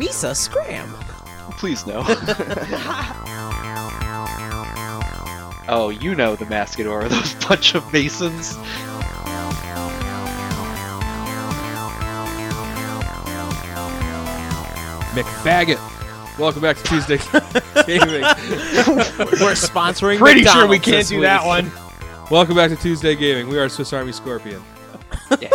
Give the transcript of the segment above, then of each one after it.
Misa Scram. Please no. oh, you know the Mascador, those bunch of masons. McFaggot. Welcome back to Tuesday Gaming. We're sponsoring. Pretty sure we can't do week. that one. Welcome back to Tuesday Gaming. We are Swiss Army Scorpion. Yeah.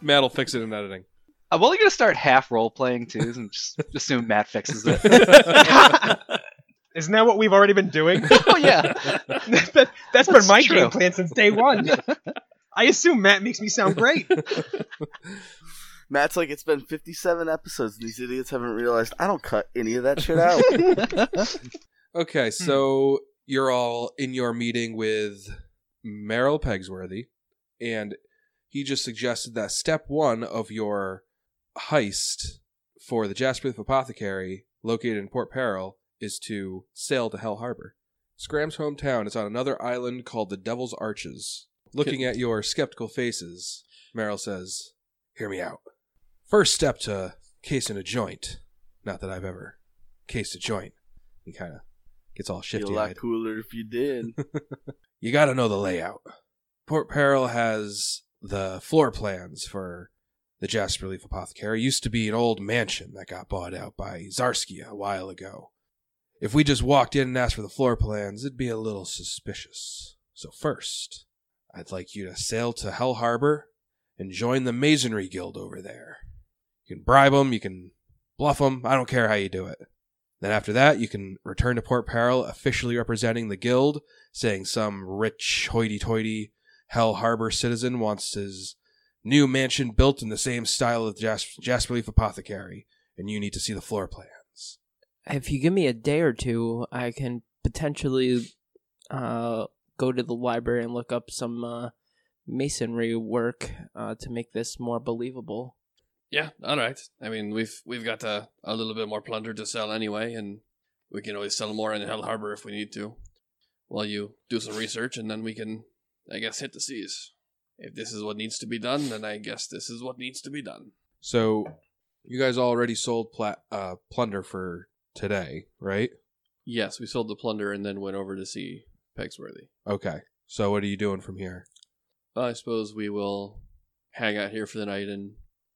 Matt will fix it in editing. I'm only gonna start half role playing too, and just assume Matt fixes it. Isn't that what we've already been doing? oh yeah, that, that's been my true. game plan since day one. I assume Matt makes me sound great. Matt's like, it's been 57 episodes, and these idiots haven't realized I don't cut any of that shit out. Okay, hmm. so you're all in your meeting with Merrill Pegsworthy, and he just suggested that step one of your heist for the Jasperleaf Apothecary, located in Port Peril, is to sail to Hell Harbor. Scram's hometown is on another island called the Devil's Arches. Looking at your skeptical faces, Merrill says, Hear me out. First step to casing a joint. Not that I've ever cased a joint. He kind of gets all shifty. Be a lot cooler if you did. You got to know the layout. Port Peril has the floor plans for the Jasper Leaf Apothecary. Used to be an old mansion that got bought out by Zarskia a while ago. If we just walked in and asked for the floor plans, it'd be a little suspicious. So first, I'd like you to sail to Hell Harbor and join the Masonry Guild over there. You can bribe them, you can bluff them, I don't care how you do it. Then after that, you can return to Port Peril officially representing the guild saying some rich hoity-toity Hell Harbor citizen wants his new mansion built in the same style of Jas- Jasper Leaf Apothecary, and you need to see the floor plans. If you give me a day or two, I can potentially uh, go to the library and look up some uh, masonry work uh, to make this more believable. Yeah, all right. I mean, we've we've got a, a little bit more plunder to sell anyway, and we can always sell more in Hell Harbor if we need to. While you do some research, and then we can, I guess, hit the seas. If this is what needs to be done, then I guess this is what needs to be done. So, you guys already sold pla- uh, plunder for today, right? Yes, we sold the plunder and then went over to see Pegsworthy. Okay. So, what are you doing from here? I suppose we will hang out here for the night and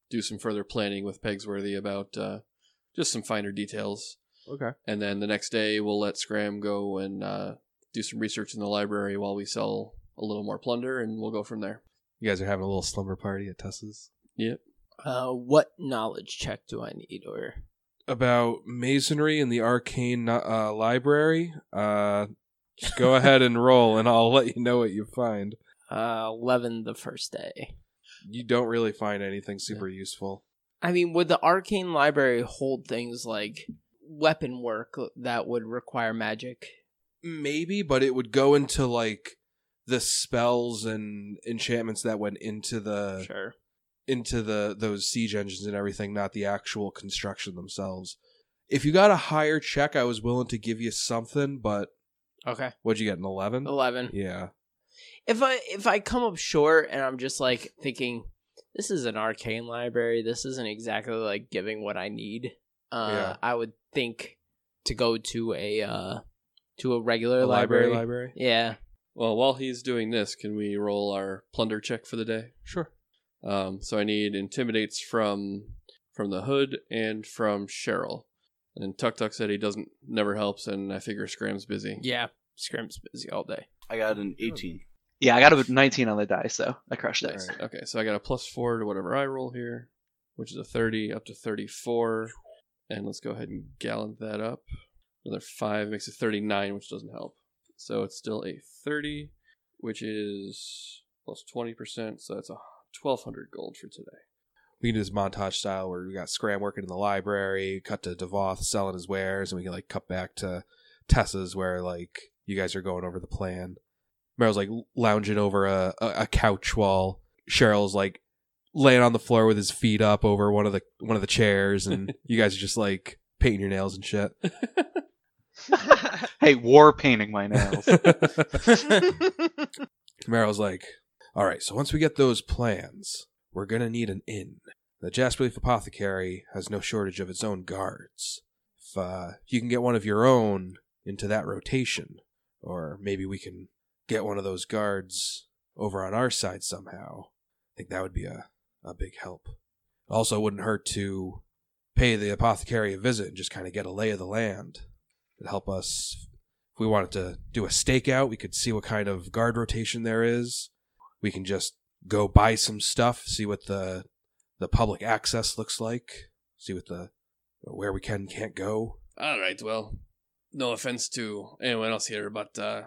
do some further planning with Pegsworthy about uh, just some finer details. Okay. And then the next day, we'll let Scram go and uh, do some research in the library while we sell a little more plunder, and we'll go from there. You guys are having a little slumber party at Tessa's Yep. Uh, what knowledge check do I need? Or about masonry in the arcane uh, library. Uh, just go ahead and roll, and I'll let you know what you find. uh, eleven the first day. You don't really find anything super useful. I mean, would the arcane library hold things like weapon work that would require magic? Maybe, but it would go into like the spells and enchantments that went into the Sure. into the those siege engines and everything, not the actual construction themselves. If you got a higher check, I was willing to give you something, but Okay. what'd you get? An eleven? Eleven. Yeah. If I if I come up short and I'm just like thinking, this is an arcane library. This isn't exactly like giving what I need. Uh, Yeah. I would think to go to a uh to a regular A library. library. Yeah. Well, while he's doing this, can we roll our plunder check for the day? Sure. Um, so I need intimidates from from the hood and from Cheryl. And Tuck Tuck said he doesn't never helps, and I figure Scram's busy. Yeah. Scrim's busy all day. I got an 18. yeah. I got a 19 on the die, so I crushed it. Alright, Okay, so I got a plus four to whatever I roll here, which is a 30 up to 34. And let's go ahead and gallant that up. Another five makes it 39, which doesn't help. So it's still a 30, which is plus 20%. So that's a 1200 gold for today. we can do this montage style where we got Scram working in the library, cut to Devoth selling his wares, and we can like cut back to Tessa's where like you guys are going over the plan. Meryl's like lounging over a, a, a couch while Cheryl's like laying on the floor with his feet up over one of the one of the chairs, and you guys are just like painting your nails and shit. Hey, war painting my nails. Meryl's like, all right, so once we get those plans, we're gonna need an inn. The Jasper Leaf Apothecary has no shortage of its own guards. If uh, you can get one of your own into that rotation, or maybe we can get one of those guards over on our side somehow, I think that would be a, a big help. Also, wouldn't hurt to pay the apothecary a visit and just kind of get a lay of the land. It'd help us. If we wanted to do a stakeout, we could see what kind of guard rotation there is. We can just go buy some stuff, see what the the public access looks like, see what the where we can can't go. All right, well, no offense to anyone else here, but uh,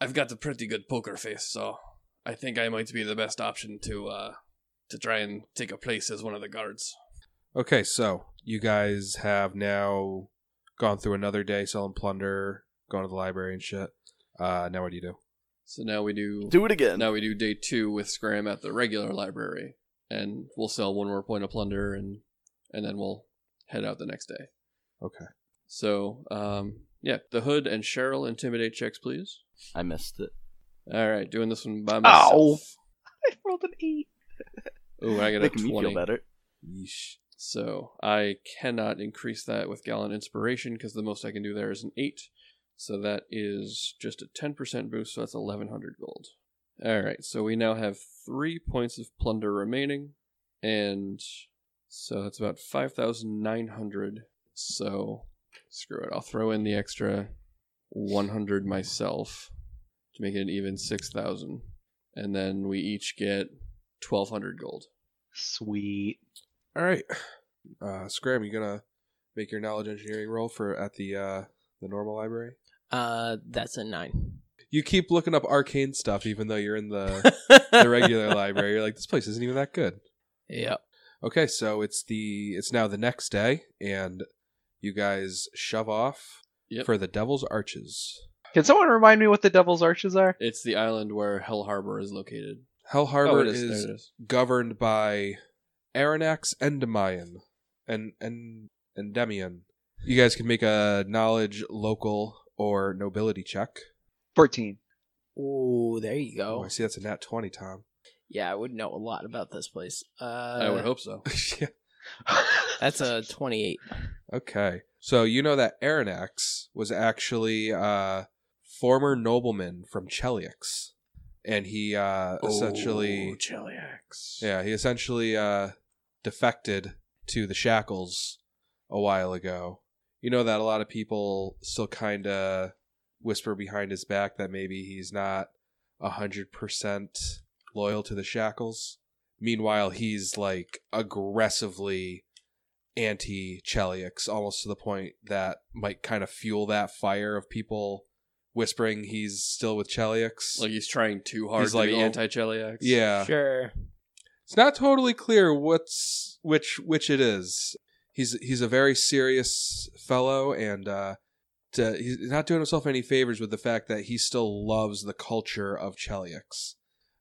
I've got a pretty good poker face, so I think I might be the best option to uh, to try and take a place as one of the guards. Okay, so you guys have now gone through another day selling plunder, going to the library and shit. Uh, now what do you do? So now we do Do it again. now we do day two with Scram at the regular library, and we'll sell one more point of plunder, and and then we'll head out the next day. Okay. So um, yeah, the hood and Cheryl intimidate checks, please. I missed it. All right, doing this one by myself. Ow. I rolled an eight. Oh, I got a Making me twenty. feel better. Yeesh. So I cannot increase that with Gallant Inspiration because the most I can do there is an 8. So that is just a 10% boost, so that's 1100 gold. Alright, so we now have 3 points of plunder remaining, and so that's about 5,900. So screw it, I'll throw in the extra 100 myself to make it an even 6,000. And then we each get 1,200 gold. Sweet. All right. Uh, Scram, you gonna make your knowledge engineering roll for at the uh, the normal library? Uh, that's a nine. You keep looking up arcane stuff, even though you're in the the regular library. You're like, this place isn't even that good. Yep. Okay, so it's the it's now the next day, and you guys shove off Yep. for the Devil's Arches. Can someone remind me what the Devil's Arches are? It's the island where Hell Harbor is located. Hell Harbor Oh, it is, There it is. governed by Arronax Endymion and and Endymion. You guys can make a knowledge, local, or nobility check. 14. Ooh, there you Oh, go. I see that's a nat twenty, Tom. Yeah, I would know a lot about this place. Uh, I would hope so. yeah. That's a twenty-eight. Okay. So you know that Arronax was actually a former nobleman from Cheliax. And he uh essentially Cheliax. Yeah, he essentially uh defected to the shackles a while ago. You know that a lot of people still kind of whisper behind his back that maybe he's not a hundred percent loyal to the shackles. Meanwhile, he's like aggressively anti Cheliax, almost to the point that might kind of fuel that fire of people whispering he's still with Cheliax. Like he's trying too hard He's to like, be oh, anti-Cheliax. yeah, Sure. It's not totally clear what's which which it is. He's he's a very serious fellow, and uh, to, he's not doing himself any favors with the fact that he still loves the culture of Cheliax.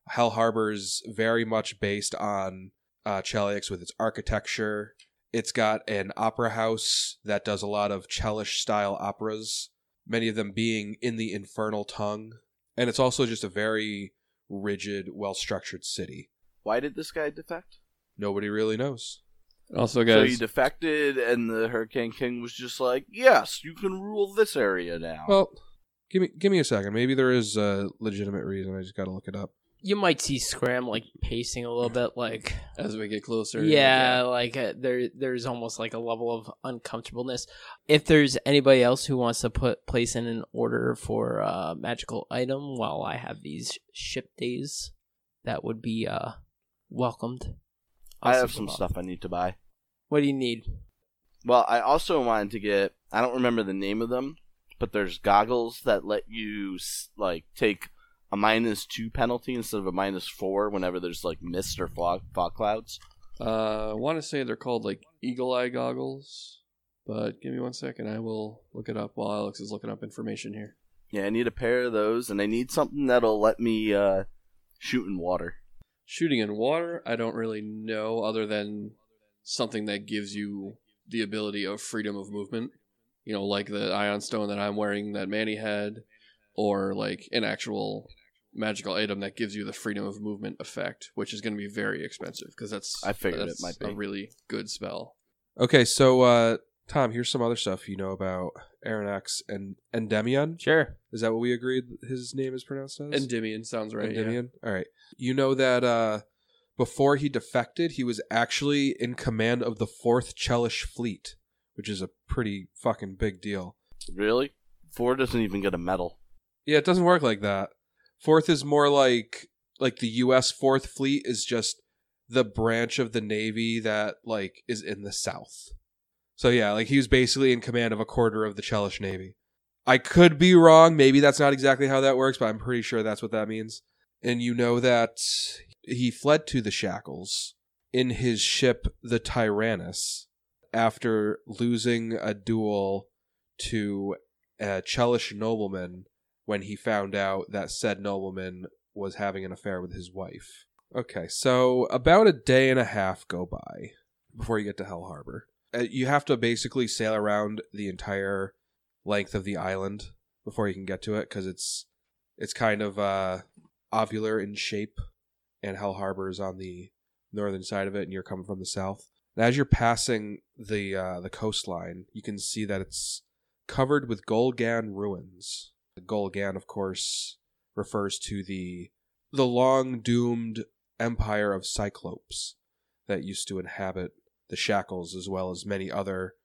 Hell Harbor's very much based on uh, Cheliax with its architecture. It's got an opera house that does a lot of Chelish style operas, many of them being in the infernal tongue, and it's also just a very rigid, well structured city. Why did this guy defect? Nobody really knows. Also, guys, So he defected, and the Hurricane King was just like, "Yes, you can rule this area now." Well, give me give me a second. Maybe there is a legitimate reason. I just got to look it up. You might see Scram like pacing a little bit, like as we get closer, yeah, like uh, there there's almost like a level of uncomfortableness. If there's anybody else who wants to put place in an order for a magical item while I have these ship days, that would be uh welcomed. I I'll have some them stuff I need to buy. What do you need? Well, I also wanted to get. I don't remember the name of them, but there's goggles that let you like take a minus two penalty instead of a minus four whenever there's like mist or fog, fog clouds. Uh, I want to say they're called like eagle eye goggles, but give me one second. I will look it up while Alex is looking up information here. Yeah, I need a pair of those, and I need something that'll let me uh, shoot in water. Shooting in water, I don't really know other than something that gives you the ability of freedom of movement. You know, like the ioun stone that I'm wearing that Manny had, or like an actual magical item that gives you the freedom of movement effect, which is going to be very expensive because that's I figured it might be a really good spell. Okay, so uh, Tom, here's some other stuff you know about Arronax and Endymion. Sure. Is that what we agreed his name is pronounced as? Endymion sounds right. yeah. Endymion? All right. You know that uh, before he defected, he was actually in command of the 4th Chelish Fleet, which is a pretty fucking big deal. Really? Four doesn't even get a medal. Yeah, it doesn't work like that. Fourth is more like like the U.S. Fourth Fleet is just the branch of the Navy that like is in the South. So yeah, like he was basically in command of a quarter of the Chelish Navy. I could be wrong. Maybe that's not exactly how that works, but I'm pretty sure that's what that means. And you know that he fled to the shackles in his ship, the Tyrannus, after losing a duel to a Chelish nobleman when he found out that said nobleman was having an affair with his wife. Okay, so about a day and a half go by before you get to Hell Harbor. Uh, you have to basically sail around the entire length of the island before you can get to it because it's it's kind of uh, ovular in shape, and Hell Harbor is on the northern side of it, and you're coming from the south. And as you're passing the uh, the coastline, you can see that it's covered with Ghol-Gan ruins. Ghol-Gan, of course, refers to the the long doomed empire of Cyclopes that used to inhabit the shackles as well as many other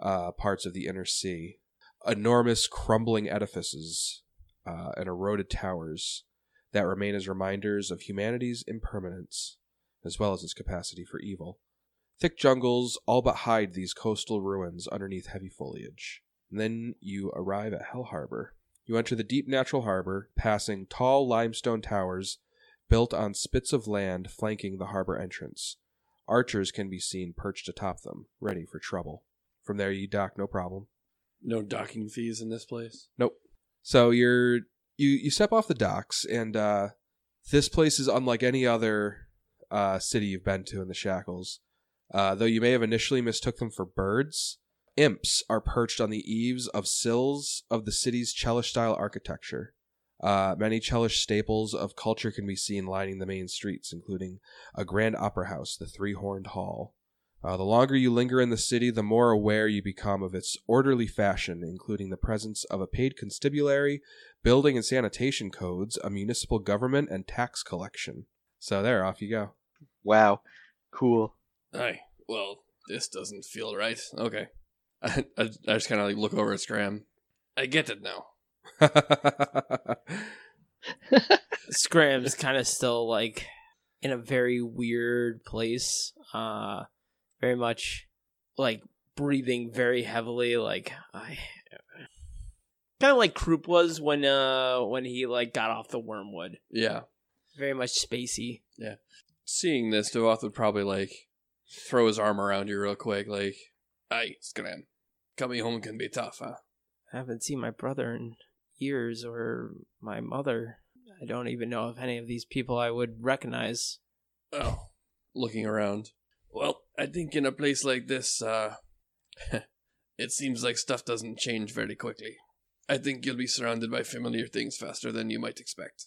uh, parts of the inner sea. Enormous crumbling edifices uh, and eroded towers that remain as reminders of humanity's impermanence as well as its capacity for evil. Thick jungles all but hide these coastal ruins underneath heavy foliage. And then you arrive at Hell Harbor. You enter the deep natural harbor, passing tall limestone towers built on spits of land flanking the harbor entrance. Archers can be seen perched atop them, ready for trouble. From there, you dock no problem. No docking fees in this place. Nope. So you're you you step off the docks, and uh, this place is unlike any other uh, city you've been to in the shackles. Uh, though you may have initially mistook them for birds, imps are perched on the eaves of sills of the city's Chelish style architecture. Uh, many Chelish staples of culture can be seen lining the main streets, including a grand opera house, the Three Horned Hall. Uh, the longer you linger in the city, the more aware you become of its orderly fashion, including the presence of a paid constabulary, building and sanitation codes, a municipal government, and tax collection. So there, off you go. Wow. Cool. Aye. Well, this doesn't feel right. Okay. I, I, I just kind of like look over at Scram. I get it now. Scram's kind of still like in a very weird place. Uh, very much like breathing very heavily. Like I, kind of like Croup was when uh when he like got off the wormwood. Yeah. Very much spacey. Yeah, seeing this, Devoth would probably like throw his arm around you real quick, like, "Aye, Scram, coming home can be tough, huh?" I haven't seen my brother in years or my mother. I don't even know if any of these people I would recognize. Oh, looking around. Well, I think in a place like this, uh, it seems like stuff doesn't change very quickly. I think you'll be surrounded by familiar things faster than you might expect.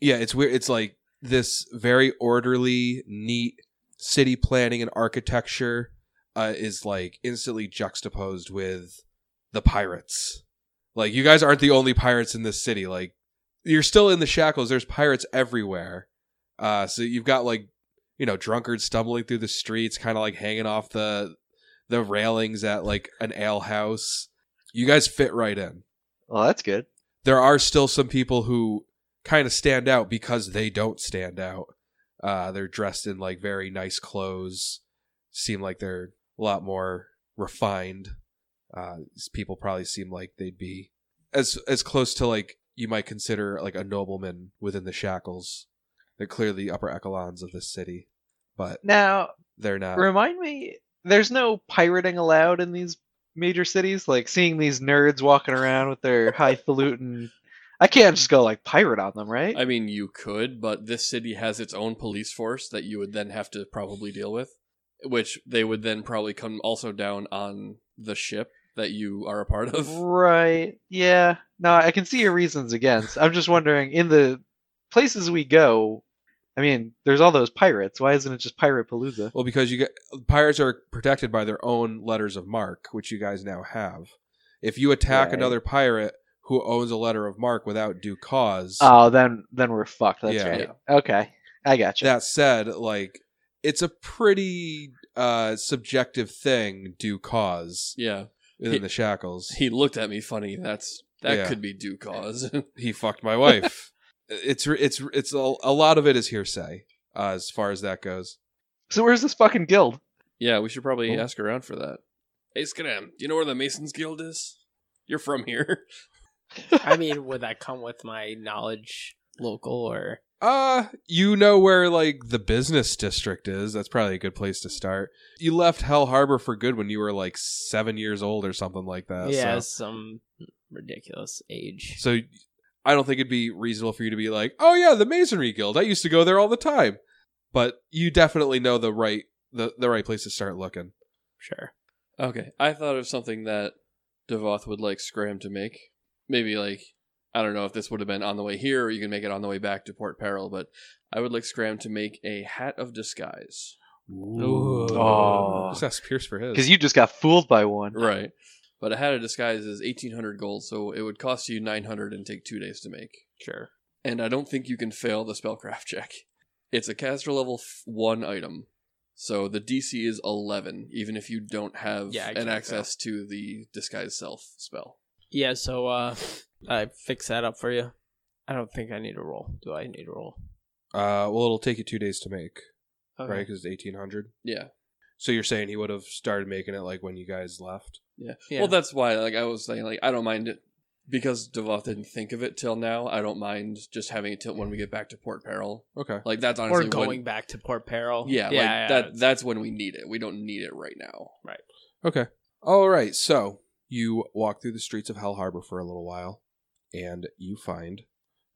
yeah, it's weird. It's like this very orderly, neat city planning and architecture uh, is like instantly juxtaposed with the pirates. Like you guys aren't the only pirates in this city. Like you're still in the shackles. There's pirates everywhere. Uh, so you've got like you know drunkards stumbling through the streets, kind of like hanging off the the railings at like an ale house. You guys fit right in Well, that's good. there are still some people who kind of stand out because they don't stand out. Uh, they're dressed in like very nice clothes, seem like they're a lot more refined. Uh, these people probably seem like they'd be as as close to like you might consider like a nobleman within the shackles. They're clearly the upper echelons of this city, but Now, they're not. remind me, there's no pirating allowed in these major cities. Like seeing these nerds walking around with their highfalutin. I can't just go like pirate on them, right? I mean, you could, but this city has its own police force that you would then have to probably deal with, which they would then probably come also down on the ship that you are a part of. Right. Yeah. No, I can see your reasons against. I'm just wondering in the places we go, I mean, there's all those pirates. Why isn't it just Pirate Palooza? Well, because you get pirates are protected by their own letters of marque, which you guys now have. If you attack Right. another pirate who owns a letter of marque without due cause, Oh, then then we're fucked. That's Yeah. right. Okay, I got you. that said, like it's a pretty uh subjective thing, due cause Yeah. Within He- the shackles. He looked at me funny. That's that Yeah. could be due cause. he fucked my wife. it's it's it's a, a lot of it is hearsay uh, as far as that goes. So where's this fucking guild? yeah, we should probably Cool. ask around for that. Hey, Scram, do you know where the Masons Guild is? You're from here. I mean, would that come with my knowledge local or? Uh, you know where like the business district is. That's probably a good place to start. You left Hell Harbor for good when you were like seven years old or something like that. yeah, So, some ridiculous age. so I don't think it'd be reasonable for you to be like, "Oh yeah, the Masonry Guild. I used to go there all the time." But you definitely know the right the the right place to start looking. Sure. Okay, I thought of something that Devoth would like Scram to make. Maybe like I don't know if this would have been on the way here or you can make it on the way back to Port Peril, but I would like Scram to make a hat of disguise. Ooh. Oh. Just ask Pierce for his. Because you just got fooled by one. Right. But a hat of disguise is 1800 gold, so it would cost you 900 and take 2 days to make. Sure. And I don't think you can fail the spellcraft check. It's a caster level f- 1 item. So the DC is 11 even if you don't have Yeah, an can't access to the disguise self spell. Yeah. So uh, I fix that up for you. I don't think I need a roll. Do I need a roll? uh, well, it'll take you two days to make, Okay. right? Because it's eighteen hundred. Yeah. So you're saying he would have started making it like when you guys left? Yeah. Yeah. Well, that's why like I was saying like I don't mind it because Devoth didn't think of it till now. I don't mind just having it till when we get back to Port Peril. Okay. Like that's honestly or going when, back to Port Peril. Yeah, yeah. like yeah, that it's- that's when we need it. We don't need it right now. Right. Okay. All right. So you walk through the streets of Hell Harbor for a little while, and you find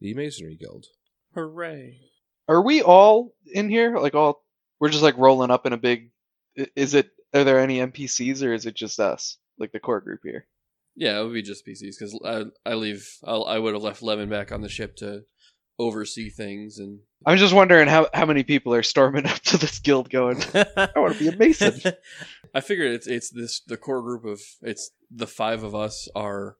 the Masonry Guild. Hooray. Are we all in here? Like all? We're just like rolling up in a big. Is it? Are there any NPCs or is it just us? Like the core group here. Yeah, it would be just PCs because I I leave. I'll, I would have left Levin back on the ship to oversee things and I'm just wondering how how many people are storming up to this guild going. I want to be a mason. I figured it's it's this the core group of it's the five of us are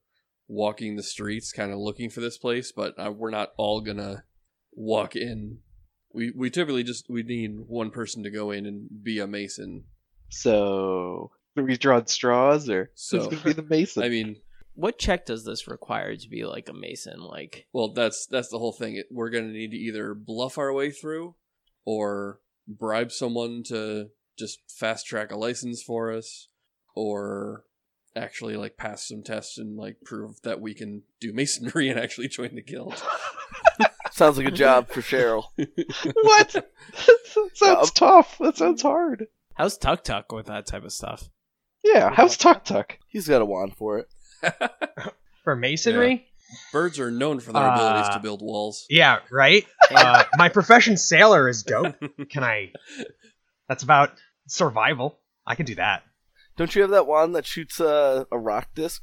walking the streets, kind of looking for this place, but uh, we're not all gonna walk in. We we typically just we need one person to go in and be a mason. So are we drawing straws or So- who's gonna be the mason? I mean, what check does this require to be like a mason? Like, well, that's that's the whole thing. We're gonna need to either bluff our way through, or bribe someone to just fast track a license for us, or actually like pass some tests and like prove that we can do masonry and actually join the guild. Sounds like a job for Cheryl. what? that sounds tough. That sounds hard. how's Tuck Tuck with that type of stuff? Yeah. How's Tuck Tuck? He's got a wand for it. For masonry? Birds are known for their abilities Uh, to build walls. Yeah, right? Uh, my profession sailor is dope. Can I. That's about survival. I can do that. Don't you have that wand that shoots uh, a rock disc?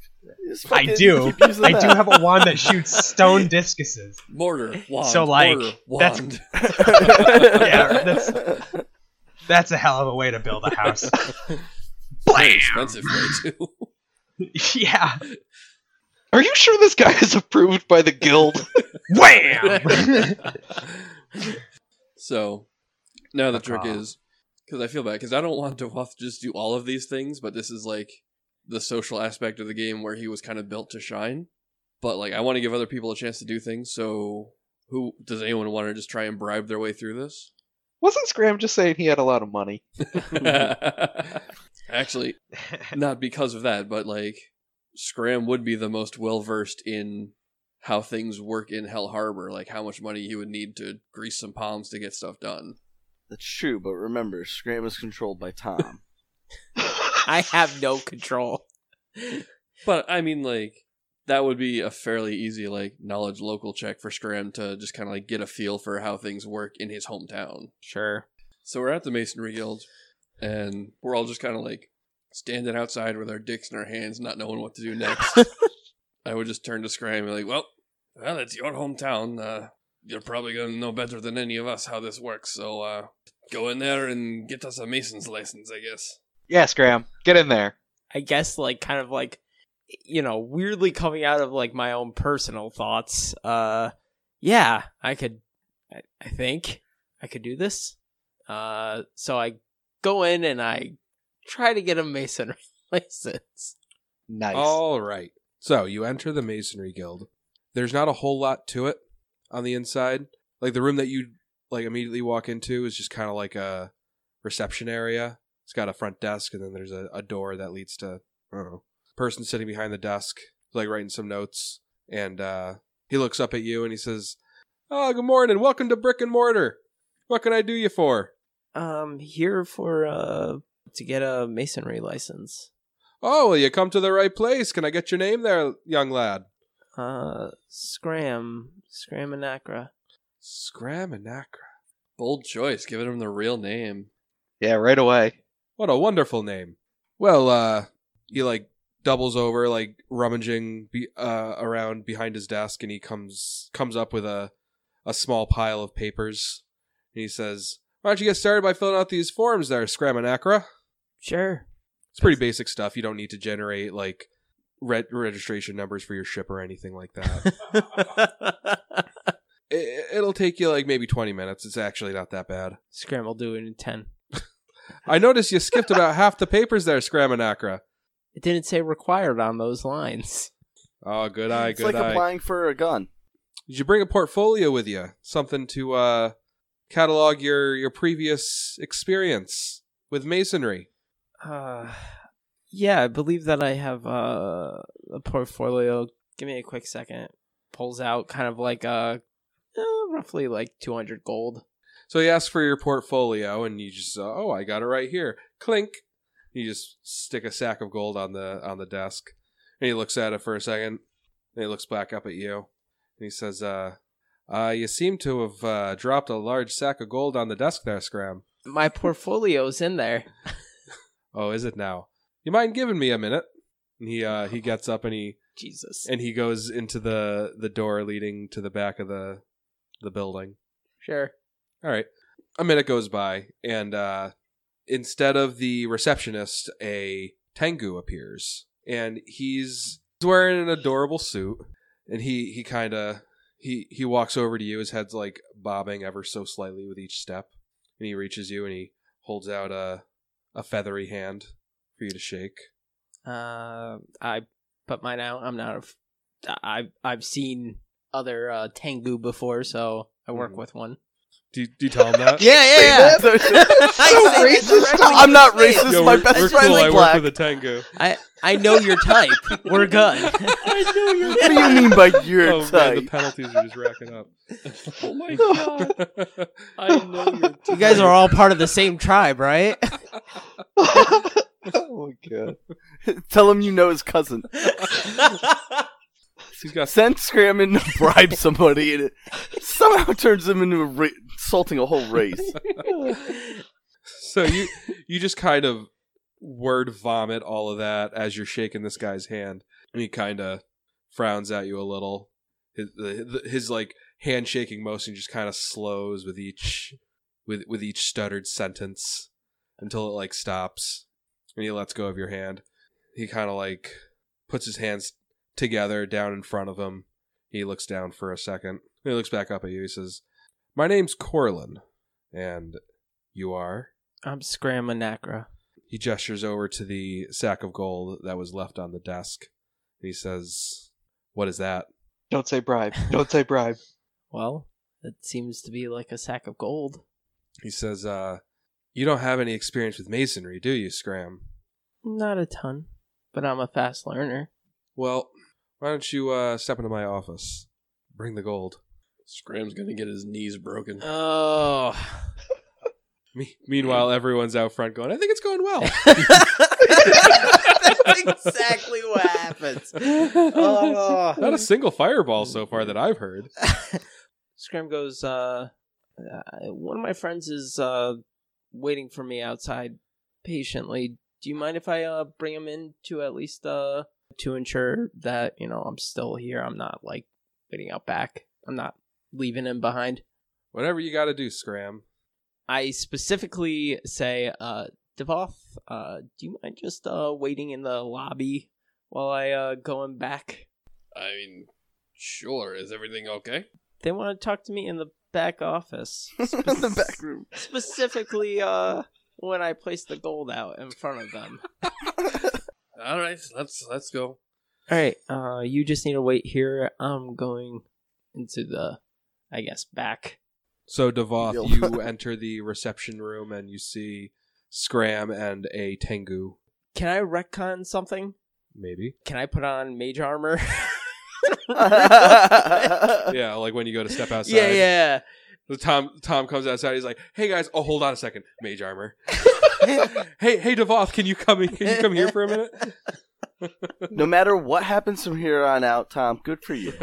I do. I do have a wand that shoots stone discuses. Mortar, wand, So, like, mortar, that's- Yeah, that's- That's a hell of a way to build a house. Blam! expensive way too. yeah. Are you sure this guy is approved by the guild? Wham! So now the trick Uh-uh. is because I feel bad because I don't want Devoth to just do all of these things, but this is like the social aspect of the game where he was kind of built to shine. But like I want to give other people a chance to do things. So who does anyone want to just try and bribe their way through this? Wasn't Scram just saying he had a lot of money? Actually, not because of that, but like Scram would be the most well versed in how things work in Hell Harbor, like how much money he would need to grease some palms to get stuff done. That's true, but remember, Scram is controlled by Tom. I have no control. But I mean, like that would be a fairly easy like knowledge local check for Scram to just kind of like get a feel for how things work in his hometown. Sure. So we're at the Masonry Guild, and we're all just kind of like standing outside with our dicks in our hands, not knowing what to do next. I would just turn to Scram and be like, "Well, well, it's your hometown. Uh, you're probably gonna know better than any of us how this works. So uh, go in there and get us a mason's license, I guess. Yes, Graham, get in there. I guess like kind of like you know weirdly coming out of like my own personal thoughts. Uh, yeah, I could. I, I think I could do this. Uh, so I go in and I try to get a masonry license. Nice. All right. So you enter the Masonry Guild. There's not a whole lot to it on the inside. Like the room that you like immediately walk into is just kind of like a reception area. It's got a front desk, and then there's a, a door that leads to I don't know person sitting behind the desk, like writing some notes. And uh, he looks up at you and he says, "Oh, good morning. Welcome to Brick and Mortar. What can I do you for?" Um, here for uh to get a masonry license. Oh, well, you come to the right place. Can I get your name there, young lad? Uh, Scram, Scram and Scram and Bold choice, giving him the real name. yeah, right away. What a wonderful name. Well, uh, he like doubles over, like rummaging be- uh, around behind his desk, and he comes comes up with a a small pile of papers. And he says, "Why don't you get started by filling out these forms there, Scram and Sure. It's pretty basic stuff. You don't need to generate like re- registration numbers for your ship or anything like that. it, it'll take you like maybe twenty minutes. It's actually not that bad. Scram will do it in ten. I noticed you skipped about half the papers there, Scram and Acra. It didn't say required on those lines. Oh, good eye, good. eye. it's like eye. applying for a gun. Did you bring a portfolio with you? Something to uh, catalog your your previous experience with masonry. Uh, yeah, I believe that I have uh, a portfolio. Give me a quick second. Pulls out kind of like uh, uh roughly like 200 gold. So he asks for your portfolio, and you just uh, oh, I got it right here. Clink. You just stick a sack of gold on the on the desk, and he looks at it for a second. And he looks back up at you, and he says, "Uh, uh, you seem to have uh, dropped a large sack of gold on the desk there, Scram. My portfolio's in there. Oh, is it now? You mind giving me a minute?" And he uh, he gets up and he Jesus. and he goes into the the door leading to the back of the the building. Sure. All right. A minute goes by, and uh, instead of the receptionist, a Tengu appears, and he's wearing an adorable suit, and he he kind of he he walks over to you. His head's like bobbing ever so slightly with each step, and he reaches you and he holds out a a feathery hand for you to shake. Uh, I put mine out. I'm not. A f- I I've I've seen other uh, Tengu before, so I work Mhm. with one. Do you, do you tell him that? Yeah, yeah, Say yeah. I say that directly I'm not his racist. Yo, my best we're friend's cool. I work black. with a Tengu. I I know your type. We're good. What do you mean by your oh man, type? the penalties are just racking up. Oh my god. I know your you guys are all part of the same tribe, right? My god. Tell him you know his cousin. He's got Send Scram in to bribe somebody, and it somehow turns him into a ra- insulting a whole race. so you you just kind of word vomit all of that as you're shaking this guy's hand, and he kind of frowns at you a little. His the, his like handshaking motion just kind of slows with each with with each stuttered sentence until it like stops, and he lets go of your hand. He kind of like puts his hands together down in front of him. He looks down for a second. He looks back up at you. He says, "My name's Corlin, and you are." I'm Scram Anacra. He gestures over to the sack of gold that was left on the desk. He says, What is that? Don't say bribe. Don't say bribe. Well, it seems to be like a sack of gold. He says, uh, You don't have any experience with masonry, do you, Scram? Not a ton, but I'm a fast learner. Well, why don't you uh, step into my office? Bring the gold. Scram's gonna get his knees broken. Oh. Me- meanwhile, everyone's out front going, I think it's going well. That's exactly what happens. Oh. Not a single fireball so far that I've heard. Scram goes, uh, uh, one of my friends is uh, waiting for me outside patiently. Do you mind if I uh, bring him in to at least uh, to ensure that, you know, I'm still here? I'm not like waiting out back. I'm not leaving him behind. Whatever you got to do, Scram. I specifically say, uh, Devoth, uh, do you mind just uh waiting in the lobby while I uh go in back? I mean, sure. Is everything okay? They want to talk to me in the back office. the back room. Specifically, uh, when I place the gold out in front of them. All right, let's let's go. All right, uh, you just need to wait here. I'm going into the, I guess, back. So Devoth, Yo. you enter the reception room and you see Scram and a Tengu, Can I retcon something? maybe. Can I put on mage armor? Yeah, like when you go to step outside. yeah, yeah. The Tom Tom comes outside. He's like, "Hey guys, oh hold on a second, mage armor. hey hey Devoth, can you come can you come here for a minute? no matter what happens from here on out, Tom, good for you.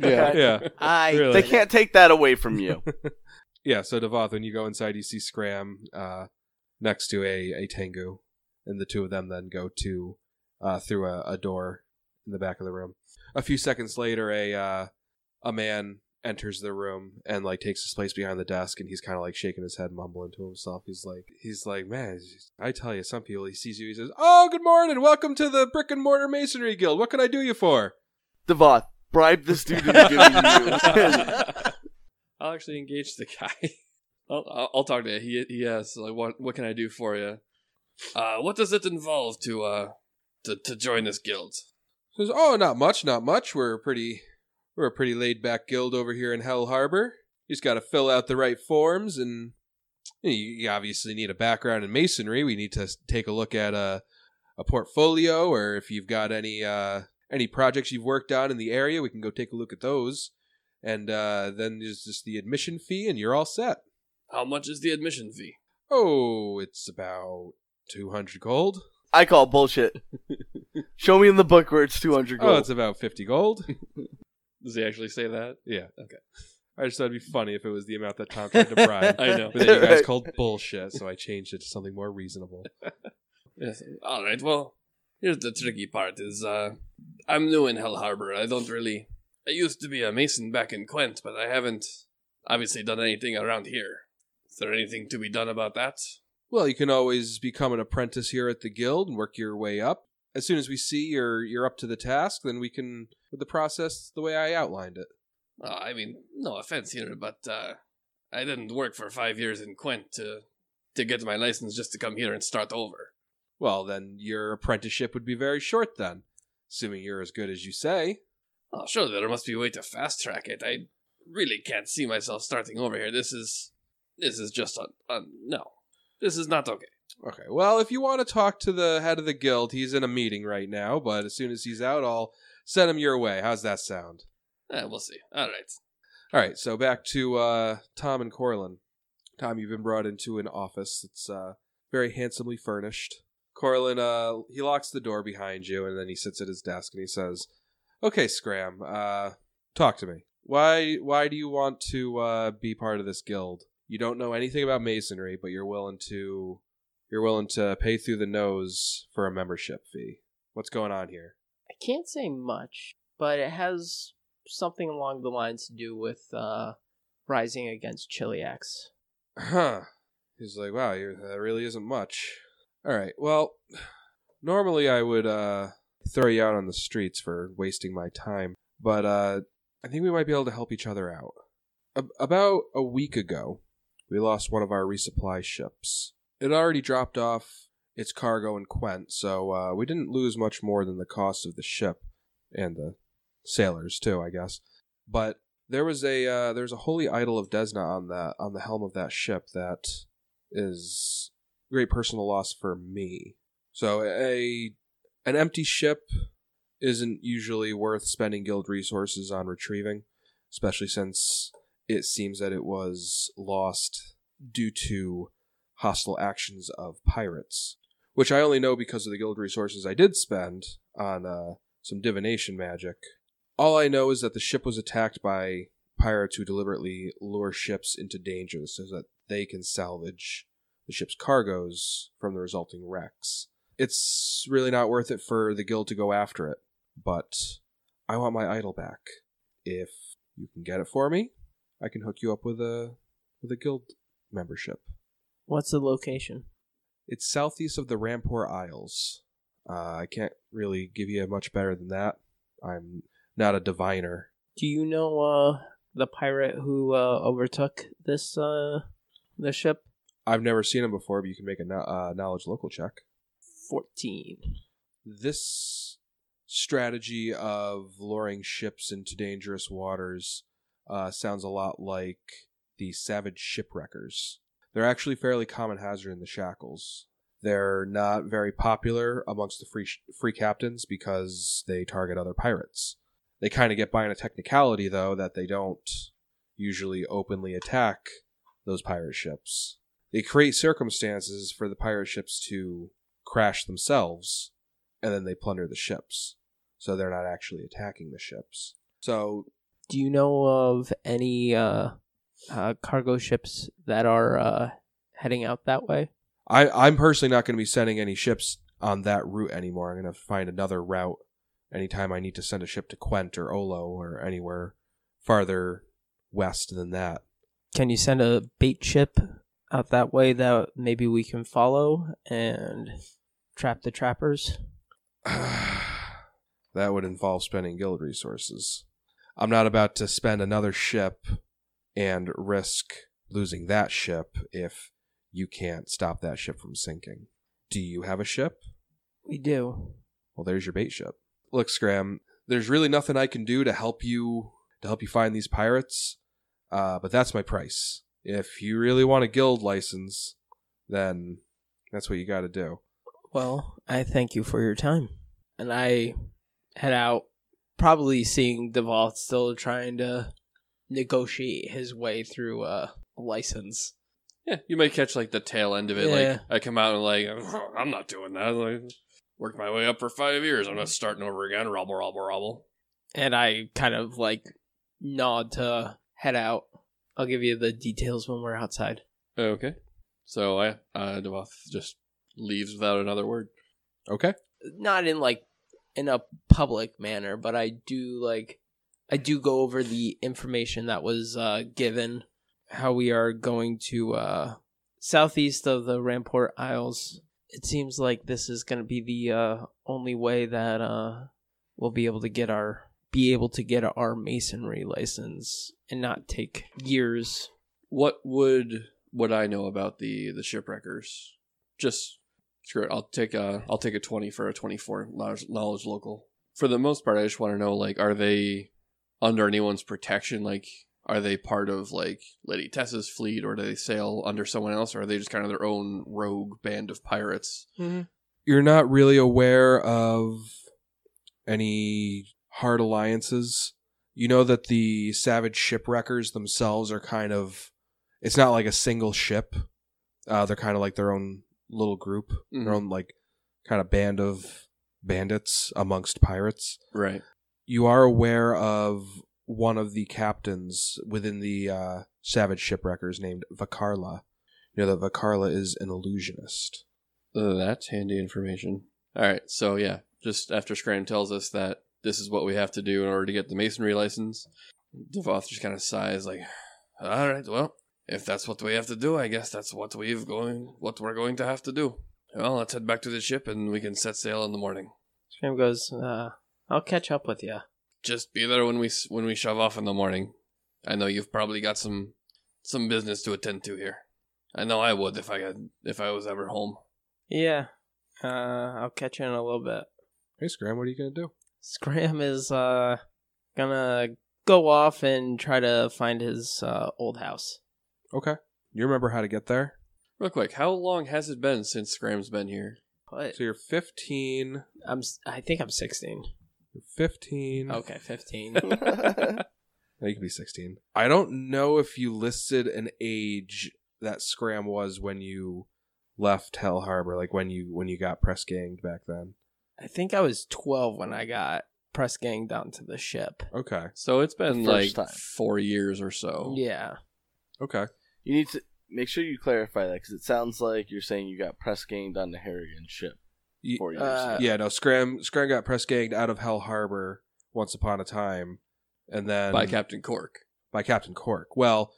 Yeah. Yeah, I Really? They can't take that away from you. yeah. So Devoth, when you go inside, you see Scram uh, next to a a Tengu, and the two of them then go to uh, through a, a door in the back of the room. A few seconds later, a uh, a man enters the room and like takes his place behind the desk, and he's kind of like shaking his head, mumbling to himself. He's like, he's like, man, I tell you, some people he sees you, he says, "Oh, good morning, welcome to the Brick and Mortar Masonry Guild. What can I do you for?" Devoth, bribe this dude into giving you. I'll actually engage the guy. I'll, I'll, I'll talk to him. He he asks like, what what can I do for you? Uh, what does it involve to uh to to join this guild? Says, "Oh, not much, not much. We're a pretty, we're a pretty laid back guild over here in Hell Harbor. You just got to fill out the right forms, and you, obviously need a background in masonry. We need to take a look at a a portfolio, or if you've got any uh, any projects you've worked on in the area, we can go take a look at those. And uh, then there's just the admission fee, and you're all set. How much is the admission fee? Oh, it's about two hundred gold. I call bullshit. Show me in the book where it's 200 gold. Oh, gold. it's about fifty gold. Does he actually say that? Yeah. Okay. I just thought it'd be funny if it was the amount that Tom tried to bribe. I know. But then you guys Right. called bullshit, so I changed it to something more reasonable. Yes. All right. Well, here's the tricky part: is uh, I'm new in Hell Harbor. I don't really. I used to be a mason back in Quent, but I haven't obviously done anything around here. Is there anything to be done about that? Well, you can always become an apprentice here at the guild and work your way up. As soon as we see you're you're up to the task, then we can with the process the way I outlined it. Uh, I mean, no offense here, but uh, I didn't work for five years in Quent to to get my license just to come here and start over. Well, then your apprenticeship would be very short then, assuming you're as good as you say. Oh, sure, there must be a way to fast track it. I really can't see myself starting over here. This is this is just a no. This is not okay. Okay. Well, if you want to talk to the head of the guild, he's in a meeting right now, but as soon as he's out, I'll send him your way. How's that sound? Eh, we'll see. All right. All right, so back to uh, Tom and Corlin. Tom, you've been brought into an office that's uh, very handsomely furnished. Corlin, uh, he locks the door behind you, and then he sits at his desk and he says, "Okay, Scram, uh, talk to me. Why, why do you want to uh, be part of this guild? You don't know anything about masonry, but you're willing to, you're willing to pay through the nose for a membership fee. What's going on here?" I can't say much, but it has something along the lines to do with uh, rising against Cheliax. Huh. He's like, wow, that really isn't much. All right. Well, normally I would uh, throw you out on the streets for wasting my time, but uh, I think we might be able to help each other out. Ab- about a week ago, we lost one of our resupply ships. It already dropped off its cargo in Quent, so uh, we didn't lose much more than the cost of the ship and the sailors too, I guess. But there was a uh, there's a holy idol of Desna on the on the helm of that ship that is great personal loss for me. So a an empty ship isn't usually worth spending guild resources on retrieving, especially since it seems that it was lost due to hostile actions of pirates, which I only know because of the guild resources I did spend on uh, some divination magic. All I know is that the ship was attacked by pirates who deliberately lure ships into danger so that they can salvage the ship's cargoes from the resulting wrecks. It's really not worth it for the guild to go after it, but I want my idol back. If you can get it for me, I can hook you up with a with a guild membership. What's the location? It's southeast of the Ramport Isles. Uh, I can't really give you much better than that. I'm not a diviner. Do you know uh the pirate who uh overtook this uh the ship? I've never seen him before, but you can make a kno- uh, knowledge local check. Fourteen. This strategy of luring ships into dangerous waters uh, sounds a lot like the savage shipwreckers. They're actually fairly common hazard in the shackles. They're not very popular amongst the free free captains because they target other pirates. They kind of get by on a technicality though that they don't usually openly attack those pirate ships. They create circumstances for the pirate ships to crash themselves and then they plunder the ships. So they're not actually attacking the ships. So Do you know of any uh, uh cargo ships that are uh heading out that way? I, I'm personally not going to be sending any ships on that route anymore. I'm going to find another route anytime I need to send a ship to Quent or Olo or anywhere farther west than that. Can you send a bait ship out that way that maybe we can follow and trap the trappers? that would involve spending guild resources. I'm not about to spend another ship and risk losing that ship if you can't stop that ship from sinking. Do you have a ship? We do. Well, there's your bait ship. Look, Scram, there's really nothing I can do to help you to help you find these pirates. Uh, but that's my price. If you really want a guild license, then that's what you got to do. Well, I thank you for your time. And I head out, probably seeing Devoth still trying to negotiate his way through uh, a license. Yeah, you might catch like the tail end of it. Yeah. Like I come out and like I'm not doing that. Like worked my way up for five years. I'm not starting over again. Robble, robble, robble. And I kind of like nod to head out. I'll give you the details when we're outside. Okay. So I uh Devoth just leaves without another word. Okay? Not in like in a public manner, but I do like I do go over the information that was uh, given. How we are going to uh, southeast of the Rampore Isles. It seems like this is going to be the uh, only way that uh, we'll be able to get our be able to get our masonry license and not take years. What would what I know about the the shipwreckers? Just screw it. I'll take a I'll take a twenty for a twenty four knowledge, knowledge local. For the most part, I just want to know like, are they under anyone's protection? Like, are they part of like Lady Tessa's fleet, or do they sail under someone else, or are they just kind of their own rogue band of pirates? You're not really aware of any hard alliances. You know that the savage shipwreckers themselves are kind of. It's not like a single ship. Uh, they're kind of like their own little group, Mhm. their own like kind of band of bandits amongst pirates. Right. you are aware of one of the captains within the uh, savage shipwreckers named Vakarla. You know that Vakarla is an illusionist. Uh, that's handy information. All right, so yeah, just after Scram tells us that this is what we have to do in order to get the masonry license, Devoth just kind of sighs, like, "All right, well, if that's what we have to do, I guess that's what we've going, what we're going to have to do. Well, let's head back to the ship and we can set sail in the morning. Scram goes, uh, "I'll catch up with you." Just be there when we when we shove off in the morning. I know you've probably got some some business to attend to here. I know I would if I got if I was ever home. Yeah, uh, I'll catch you in a little bit. Hey, Scram, what are you gonna do? Scram is uh gonna go off and try to find his uh, old house. Okay, you remember how to get there? Real quick, how long has it been since Scram's been here? But So you're 15. I'm s- I think I'm 16. You're 15. Okay, 15. No, you can be 16. I don't know if you listed an age that Scram was when you left Hell Harbor, like when you when you got press ganged back then. I think I was 12 when I got press ganged onto the ship. Okay. So it's been The like first time. four years or so. Yeah. Okay. You need to make sure you clarify that because it sounds like you're saying you got press ganged on the Harrigan ship four years. Uh, yeah, no, Scram Scram got press ganged out of Hell Harbor once upon a time, and then By Captain Cork. by Captain Cork. Well,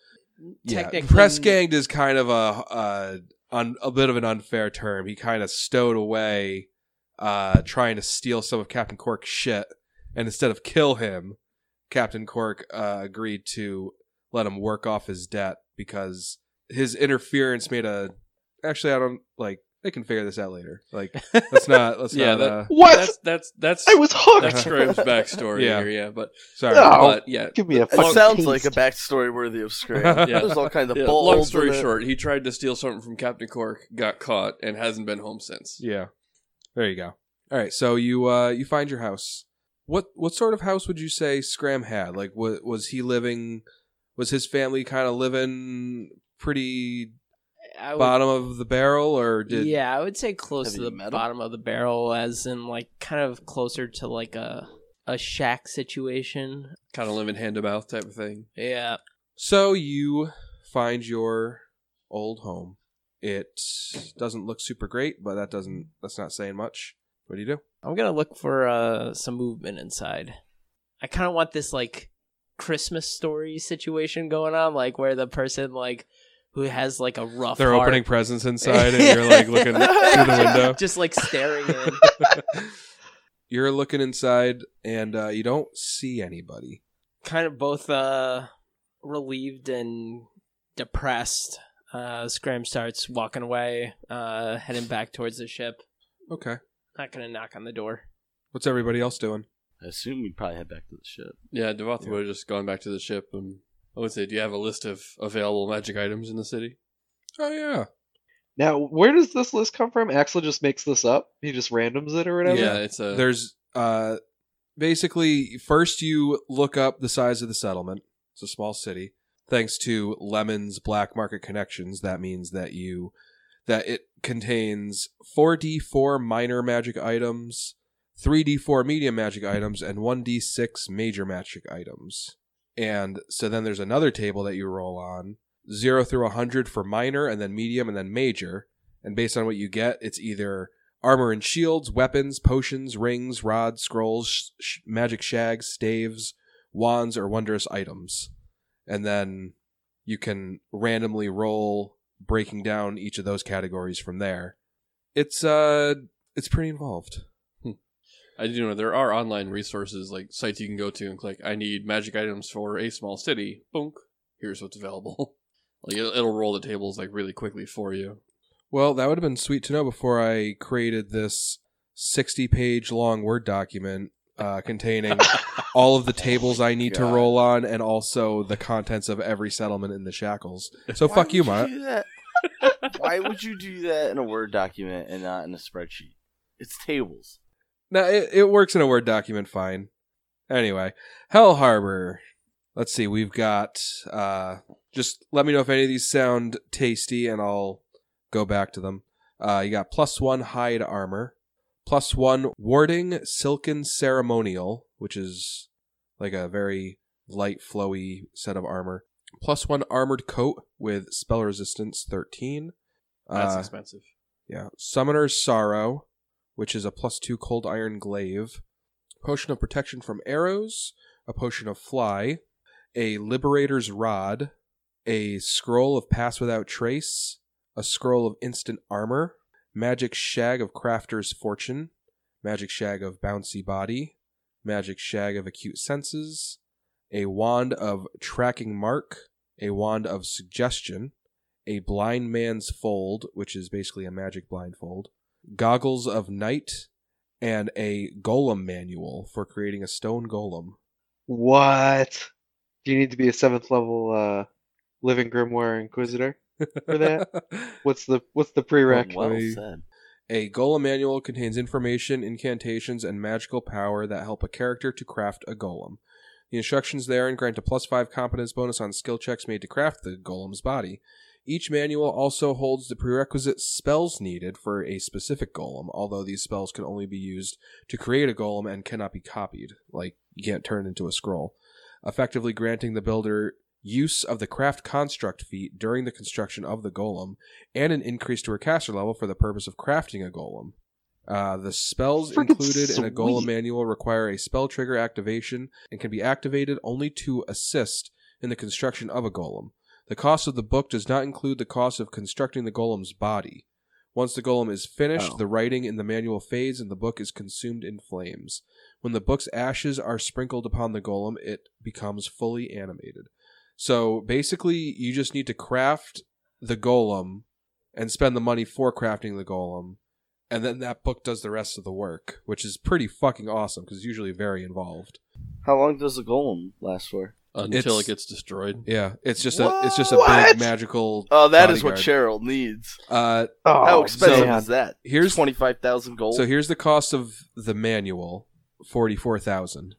yeah, Technically- press ganged is kind of a a, un, a bit of an unfair term. He kind of stowed away, uh, trying to steal some of Captain Cork's shit, and instead of kill him, Captain Cork uh, agreed to let him work off his debt because his interference made a. Actually, I don't like. They can figure this out later. Like, let's not. Let's Yeah, not. that- uh, What? That's that's that's I was hooked. that's Scram's backstory Yeah. here. Yeah, but sorry. No. but yeah. Give me a It sounds taste. like a backstory worthy of Scram. Yeah. There's all kinds of Yeah, balls long story short, he tried to steal something from Captain Cork, got caught, and hasn't been home since. Yeah. There you go. All right, so you uh you find your house. What what sort of house would you say Scram had? Like was was he living was his family kind of living pretty would, bottom of the barrel or did yeah, I would say close to the metal? bottom of the barrel, as in like kind of closer to like a a shack situation. Kind of living hand to mouth type of thing. Yeah, So you find your old home. It doesn't look super great, but that doesn't that's not saying much. What do you do? I'm gonna look for uh some movement inside. I kind of want this like Christmas story situation going on, like where the person like who has like a rough. They're heart- opening presents inside and you're like looking through the window. just like staring in. You're looking inside and uh, you don't see anybody. kind of both uh relieved and depressed. Uh Scram starts walking away, uh heading back towards the ship. Okay. Not gonna knock on the door. What's everybody else doing? I assume we'd probably head back to the ship. Yeah, Devoth Yeah. would have just gone back to the ship, and I would say, do you have a list of available magic items in the city? Oh yeah. Now, where does this list come from? Axel just makes this up. He just randoms it or whatever. Yeah, it's a There's uh basically first you look up the size of the settlement. It's a small city. Thanks to Lemon's black market connections, that means that you that it contains 4d4 minor magic items, 3d4 medium magic items and 1d6 major magic items. And so then there's another table that you roll on, 0 through 100 for minor and then medium and then major. And based on what you get, it's either armor and shields, weapons, potions, rings, rods, scrolls, sh- magic shags, staves, wands, or wondrous items. And then you can randomly roll breaking down each of those categories from there. It's uh it's pretty involved. I do know there are online resources like sites you can go to and click. I need magic items for a small city. Boom. Here's what's available. like it'll, it'll roll the tables like really quickly for you. Well, that would have been sweet to know before I created this 60 page long Word document uh, containing all of the tables I need to roll on and also the contents of every settlement in the shackles. So fuck you, would Matt. do that? Why would you do that in a Word document and not in a spreadsheet? It's tables. No, it, it works in a Word document fine. Anyway, Hell Harbor. Let's see, we've got. Uh, just let me know if any of these sound tasty and I'll go back to them. Uh, you got plus one hide armor, plus one warding silken ceremonial, which is like a very light, flowy set of armor. Plus one armored coat with spell resistance 13. That's Uh, expensive. yeah. Summoner's Sorrow, which is a plus two cold iron glaive. Potion of protection from arrows. A potion of fly. A liberator's rod. A scroll of pass without trace. A scroll of instant armor. Magic shag of crafter's fortune. Magic shag of bouncy body. Magic shag of acute senses. A wand of tracking mark. A wand of suggestion a blind man's fold, which is basically a magic blindfold, goggles of night, and a golem manual for creating a stone golem. What? Do you need to be a seventh level uh, living grimoire inquisitor for that? what's the what's the prereq? well me- said. A golem manual contains information, incantations, and magical power that help a character to craft a golem. The instructions therein grant a plus 5 competence bonus on skill checks made to craft the golem's body. Each manual also holds the prerequisite spells needed for a specific golem, although these spells can only be used to create a golem and cannot be copied, like you can't turn into a scroll, effectively granting the builder use of the craft construct feat during the construction of the golem and an increase to her caster level for the purpose of crafting a golem. Uh, the spells included in a golem manual require a spell trigger activation and can be activated only to assist in the construction of a golem. The cost of the book does not include the cost of constructing the golem's body. Once the golem is finished, Oh. the writing in the manual fades and the book is consumed in flames. When the book's ashes are sprinkled upon the golem, it becomes fully animated. So basically, you just need to craft the golem and spend the money for crafting the golem, and then that book does the rest of the work, which is pretty fucking awesome because it's usually very involved. How long does the golem last for? Until It's- it gets destroyed. Yeah, it's just a it's just a What? big magical. Oh, that is what bodyguard. Cheryl needs. Uh, Oh, How expensive man. is that? Here's- twenty five thousand gold. so here's the cost of the manual, forty four thousand.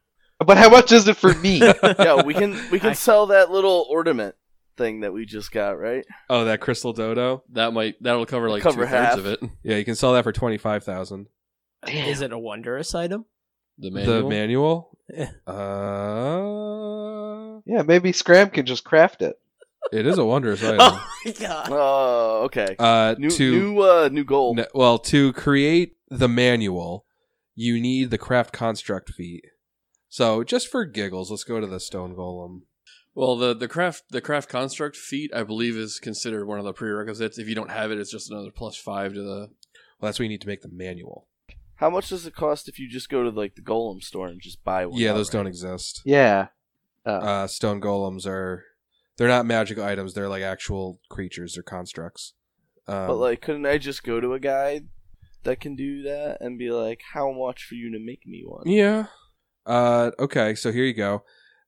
But how much is it for me? yeah, we can we can I- sell that little ornament thing that we just got, right? Oh, that crystal dodo. That might that'll cover like Cover two half. thirds of it. Yeah, you can sell that for twenty five thousand. Is it a wondrous item? The manual. The manual. Yeah. Uh, yeah, maybe Scram can just craft it. it is a wondrous item. Oh my god! Oh, okay. Uh, New to new uh new goal. No, well, to create the manual, you need the craft construct feat. So, just for giggles, let's go to the stone golem. Well, the the craft the craft construct feat, I believe, is considered one of the prerequisites. If you don't have it, it's just another plus five to the. Well, that's what you need to make the manual. How much does it cost if you just go to like the golem store and just buy one? yeah, those outright? don't exist. Yeah. Uh, stone golems are they're not magic items. They're like actual creatures or constructs. Um, But like, couldn't I just go to a guy that can do that and be like, "How much for you to make me one?" Yeah. Uh, okay, so here you go.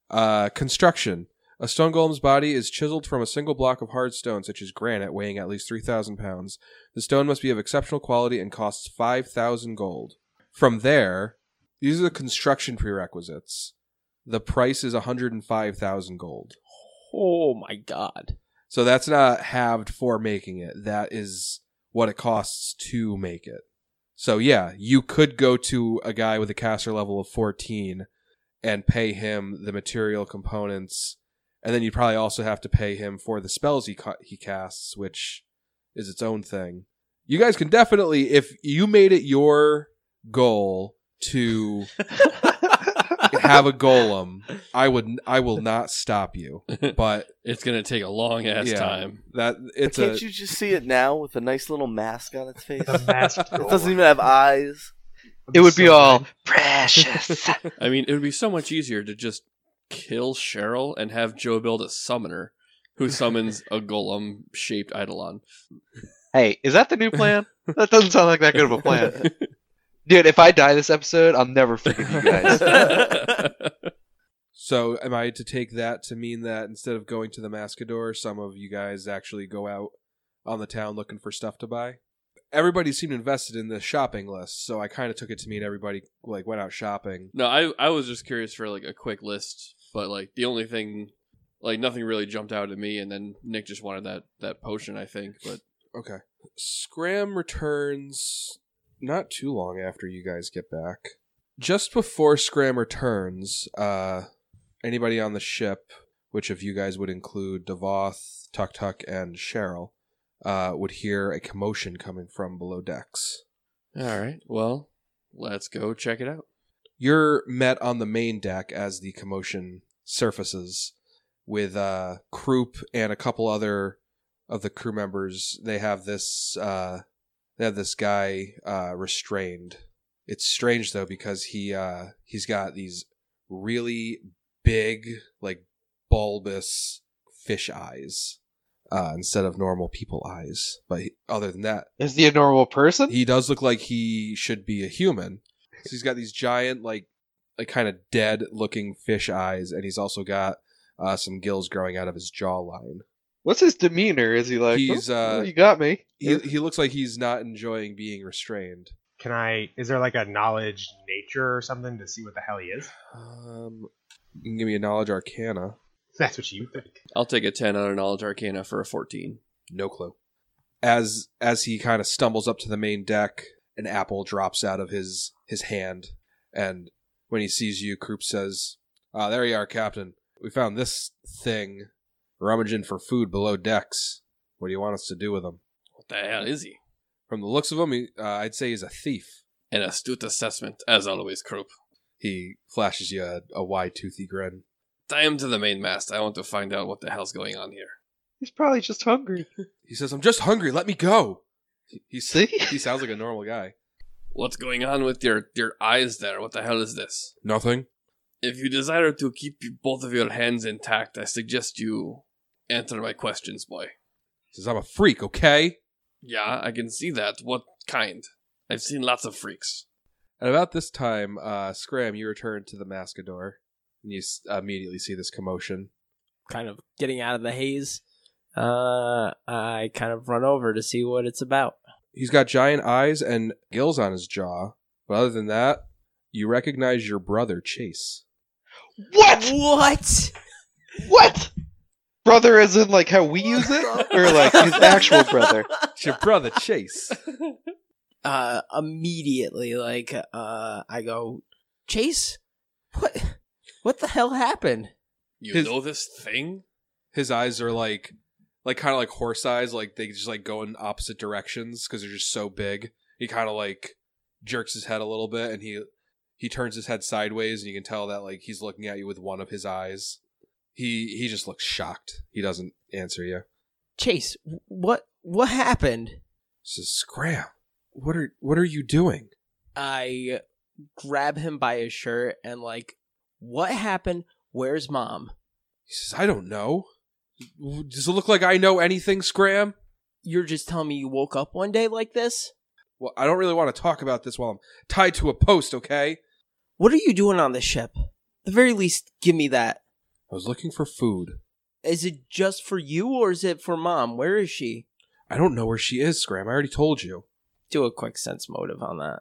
Uh, construction. A stone golem's body is chiseled from a single block of hard stone, such as granite, weighing at least 3,000 pounds. The stone must be of exceptional quality and costs 5,000 gold. From there, these are the construction prerequisites. The price is 105,000 gold. Oh my god! So that's not halved for making it. That is what it costs to make it. So yeah, you could go to a guy with a caster level of 14 and pay him the material components, and then you'd probably also have to pay him for the spells he ca- he casts, which is its own thing. You guys can definitely, if you made it your goal to have a golem, I would I will not stop you. But It's gonna take a long ass Yeah. time. that it's Can't a you just see it now with a nice little mask on its face? It doesn't even have eyes. It would be all precious. I mean, it would be so much easier to just kill Cheryl and have Joe build a summoner who summons a golem shaped Eidolon. hey, is that the new plan? That doesn't sound like that good of a plan. Dude, if I die this episode, I'll never forgive you guys. So, am I to take that to mean that instead of going to the Mascador, some of you guys actually go out on the town looking for stuff to buy? Everybody seemed invested in the shopping list, so I kind of took it to mean everybody like went out shopping. no, I I was just curious for like a quick list, but like the only thing, like nothing really jumped out at me, and then Nick just wanted that that potion, I think. But Okay. Scram returns not too long after you guys get back. Just before Scram returns, uh, anybody on the ship, which of you guys would include Devoth, Tuk Tuk, and Cheryl, uh, would hear a commotion coming from below decks. all right, well, let's go check it out. You're met on the main deck as the commotion surfaces with uh, Croup and a couple other of the crew members. They have this uh, they have this guy uh, restrained. It's strange though because he uh, he's got these really big, like bulbous fish eyes uh, instead of normal people eyes. But he, other than that, Is he a normal person? he does look like he should be a human. So he's got these giant, like, like kind of dead looking fish eyes, and he's also got uh, some gills growing out of his jawline. What's his demeanor? Is he like, He's, "Oh, uh, well, you got me? He he looks like he's not enjoying being restrained. Can I? Is there like a knowledge nature or something to see what the hell he is? Um, you can give me a knowledge arcana. That's what you think. I'll take a ten on a knowledge arcana for a fourteen. No clue. As as he kind of stumbles up to the main deck, an apple drops out of his his hand, and when he sees you, Croup says, "Ah, there you are, Captain. We found this thing rummaging for food below decks. What do you want us to do with him?" What the hell is he? From the looks of him, he, uh, I'd say he's a thief. An astute assessment, as always, Croup. He flashes you a, a wide, toothy grin. Tie him to the mainmast. I want to find out what the hell's going on here. He's probably just hungry. He says, "I'm just hungry. Let me go." He, he, See? he sounds like a normal guy. What's going on with your your eyes there? What the hell is this? Nothing. If you desire to keep both of your hands intact, I suggest you answer my questions, boy. He says, "I'm a freak." Okay. Yeah, I can see that. What kind? I've seen lots of freaks. At about this time, uh, Scram, you return to the Mascador, and you s- immediately see this commotion. kind of getting out of the haze. Uh, I kind of run over to see what it's about. He's got giant eyes and gills on his jaw, but other than that, you recognize your brother Chase. What? What? What? Brother as in like how we use it? Or like his actual brother? It's your brother Chase. Uh, immediately, like, uh, I go, Chase, what, what the hell happened? You His- know this thing? His eyes are like, like kind of like horse eyes, like they just like go in opposite directions because they're just so big. He kind of like jerks his head a little bit, and he he turns his head sideways, and you can tell that like he's looking at you with one of his eyes. He he just looks shocked. He doesn't answer you. Chase, what, what happened? Says Scram, what are what are you doing? I grab him by his shirt and like, what happened? Where's mom? He says, I don't know. Does it look like I know anything, Scram? You're just telling me you woke up one day like this? Well, I don't really want to talk about this while I'm tied to a post, okay? What are you doing on the ship? At the very least, give me that. I was looking for food. Is it just for you or is it for mom? Where is she? I don't know where she is, Scram. I already told you. Do a quick sense motive on that.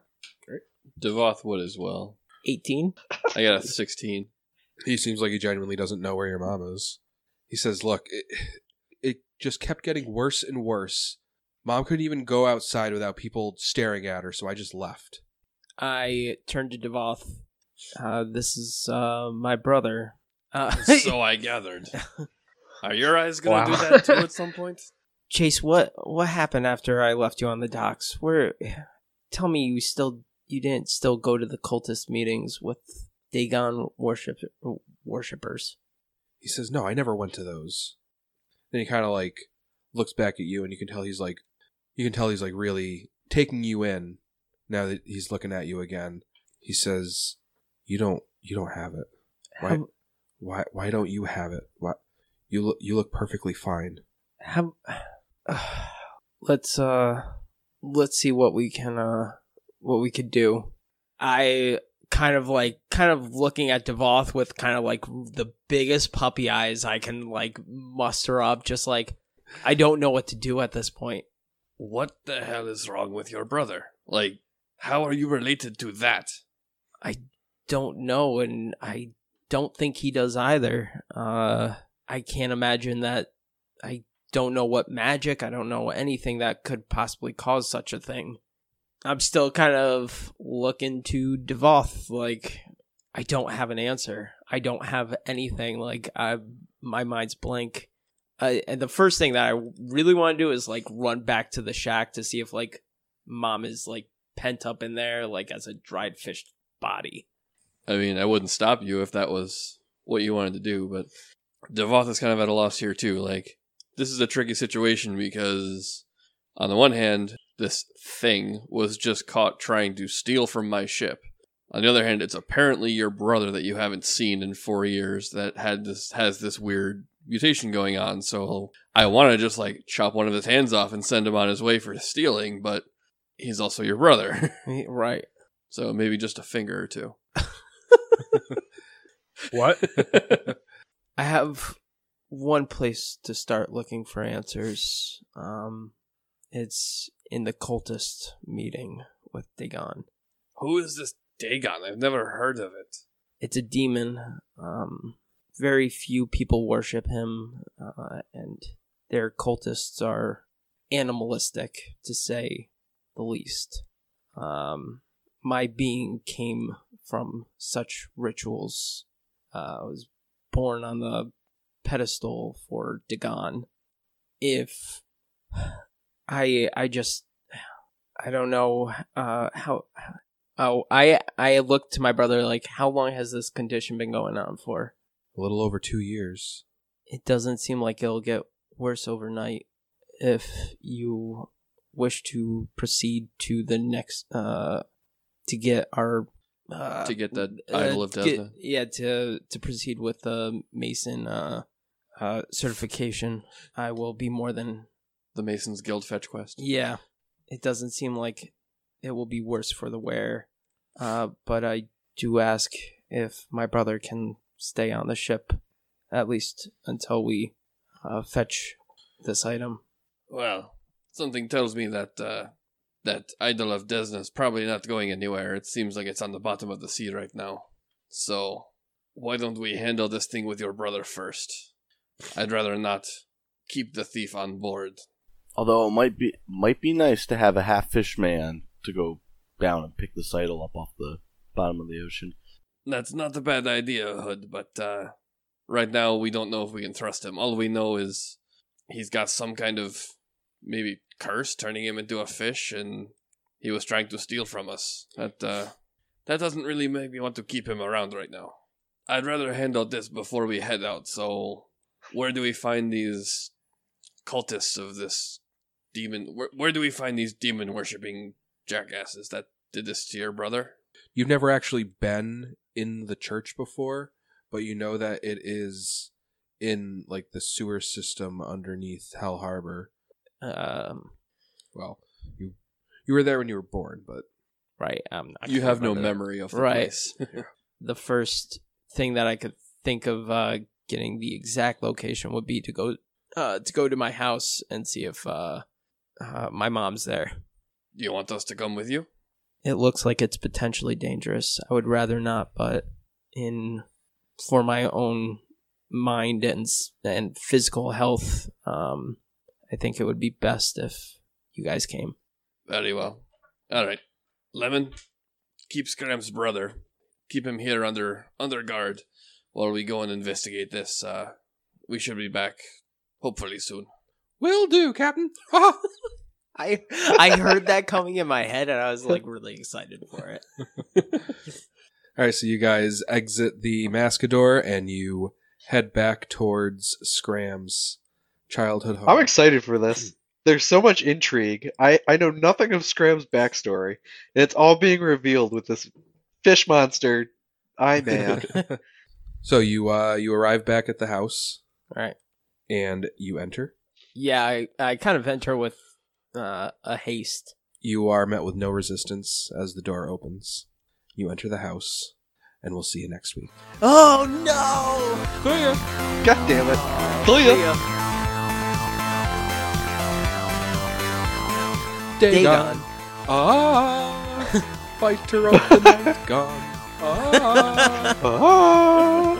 Devoth would as well. 18? I got a 16. He seems like he genuinely doesn't know where your mom is. He says, Look, it, it just kept getting worse and worse. Mom couldn't even go outside without people staring at her, so I just left. I turned to Devoth. Uh, this is uh, my brother. Uh, so I gathered. Are your eyes gonna do that too at some point? Chase, what what happened after I left you on the docks? Where? Tell me you still you didn't still go to the cultist meetings with Dagon worship worshippers. He says, No, I never went to those. Then he kind of like looks back at you, and you can tell he's like, you can tell he's like really taking you in now that he's looking at you again. He says, You don't, you don't have it. Why, How, why, why don't you have it? Why, you look, you look perfectly fine. how, let's uh let's see what we can uh what we could do. I kind of like kind of looking at Devoth with kind of like the biggest puppy eyes I can like muster up just like I don't know what to do at this point. What the hell is wrong with your brother? Like, how are you related to that? I don't know and I don't think he does either. Uh I can't imagine that I don't know what magic, I don't know anything that could possibly cause such a thing. I'm still kind of looking to Devoth like I don't have an answer. I don't have anything like I my mind's blank. And the first thing that I really want to do is like run back to the shack to see if like mom is like pent up in there like as a dried fish body. I mean, I wouldn't stop you if that was what you wanted to do, but Devoth is kind of at a loss here too. Like, this is a tricky situation because, on the one hand, this thing was just caught trying to steal from my ship. On the other hand, it's apparently your brother that you haven't seen in four years that had this has this weird mutation going on. So I want to just like chop one of his hands off and send him on his way for stealing, but he's also your brother, Right. so maybe just a finger or two. What? I have one place to start looking for answers. Um, it's in the cultist meeting with Dagon. Who is this Dagon? I've never heard of it. It's a demon. Um, very few people worship him, uh, and their cultists are animalistic, to say the least. Um, my being came from such rituals. Uh, I was born on the pedestal for Dagon. If I, I just, I don't know uh, how. Oh, I I looked to my brother like, how long has this condition been going on for? A little over two years. It doesn't seem like it'll get worse overnight. If you wish to proceed to the next, uh, to get our, uh, to get the uh, idol of Desna. yeah, to to proceed with the Mason uh, uh, certification, I will be more than The Masons Guild fetch quest. Yeah, it doesn't seem like it will be worse for the wearer. Uh, but I do ask if my brother can stay on the ship, at least until we uh, fetch this item. Well, something tells me that uh, that idol of Desna is probably not going anywhere. It seems like it's on the bottom of the sea right now. So, why don't we handle this thing with your brother first? I'd rather not keep the thief on board. Although it might be might be nice to have a half fish man to go down and pick this idol up off the bottom of the ocean. That's not a bad idea, Hood, but uh, right now we don't know if we can trust him. All we know is he's got some kind of maybe curse turning him into a fish, and he was trying to steal from us. That uh, that doesn't really make me want to keep him around right now. I'd rather handle this before we head out. So, where do we find these cultists of this demon? Where, where do we find these demon worshipping jackasses that did this to your brother? You've never actually been in the church before, but you know that it is in like the sewer system underneath Hell Harbor. Um, Well, you you were there when you were born, but right. Um, I you can't have no memory of the Right. place. The first thing that I could think of uh, getting the exact location would be to go uh, to go to my house and see if uh, uh, my mom's there. Do you want us to come with you? it looks like it's potentially dangerous. I would rather not, but in for my own mind and and physical health, um, I think it would be best if you guys came. Very well. All right, Lemon, keep Scram's brother. Keep him here under under guard while we go and investigate this. Uh, we should be back hopefully soon. will do, Captain. I I heard that coming in my head, and I was like really excited for it. All right, so you guys exit the Mascador and you head back towards Scram's childhood home. I'm excited for this. There's so much intrigue. I, I know nothing of Scram's backstory, and it's all being revealed with this fish monster I man. so you uh you arrive back at the house All right. And you enter. Yeah, I I kind of enter with uh, a haste. You are met with no resistance as the door opens. You enter the house, and we'll see you next week. Oh no! God damn it. See ya. Dagon. Ah, fighter of the night gone. Ah. Ah.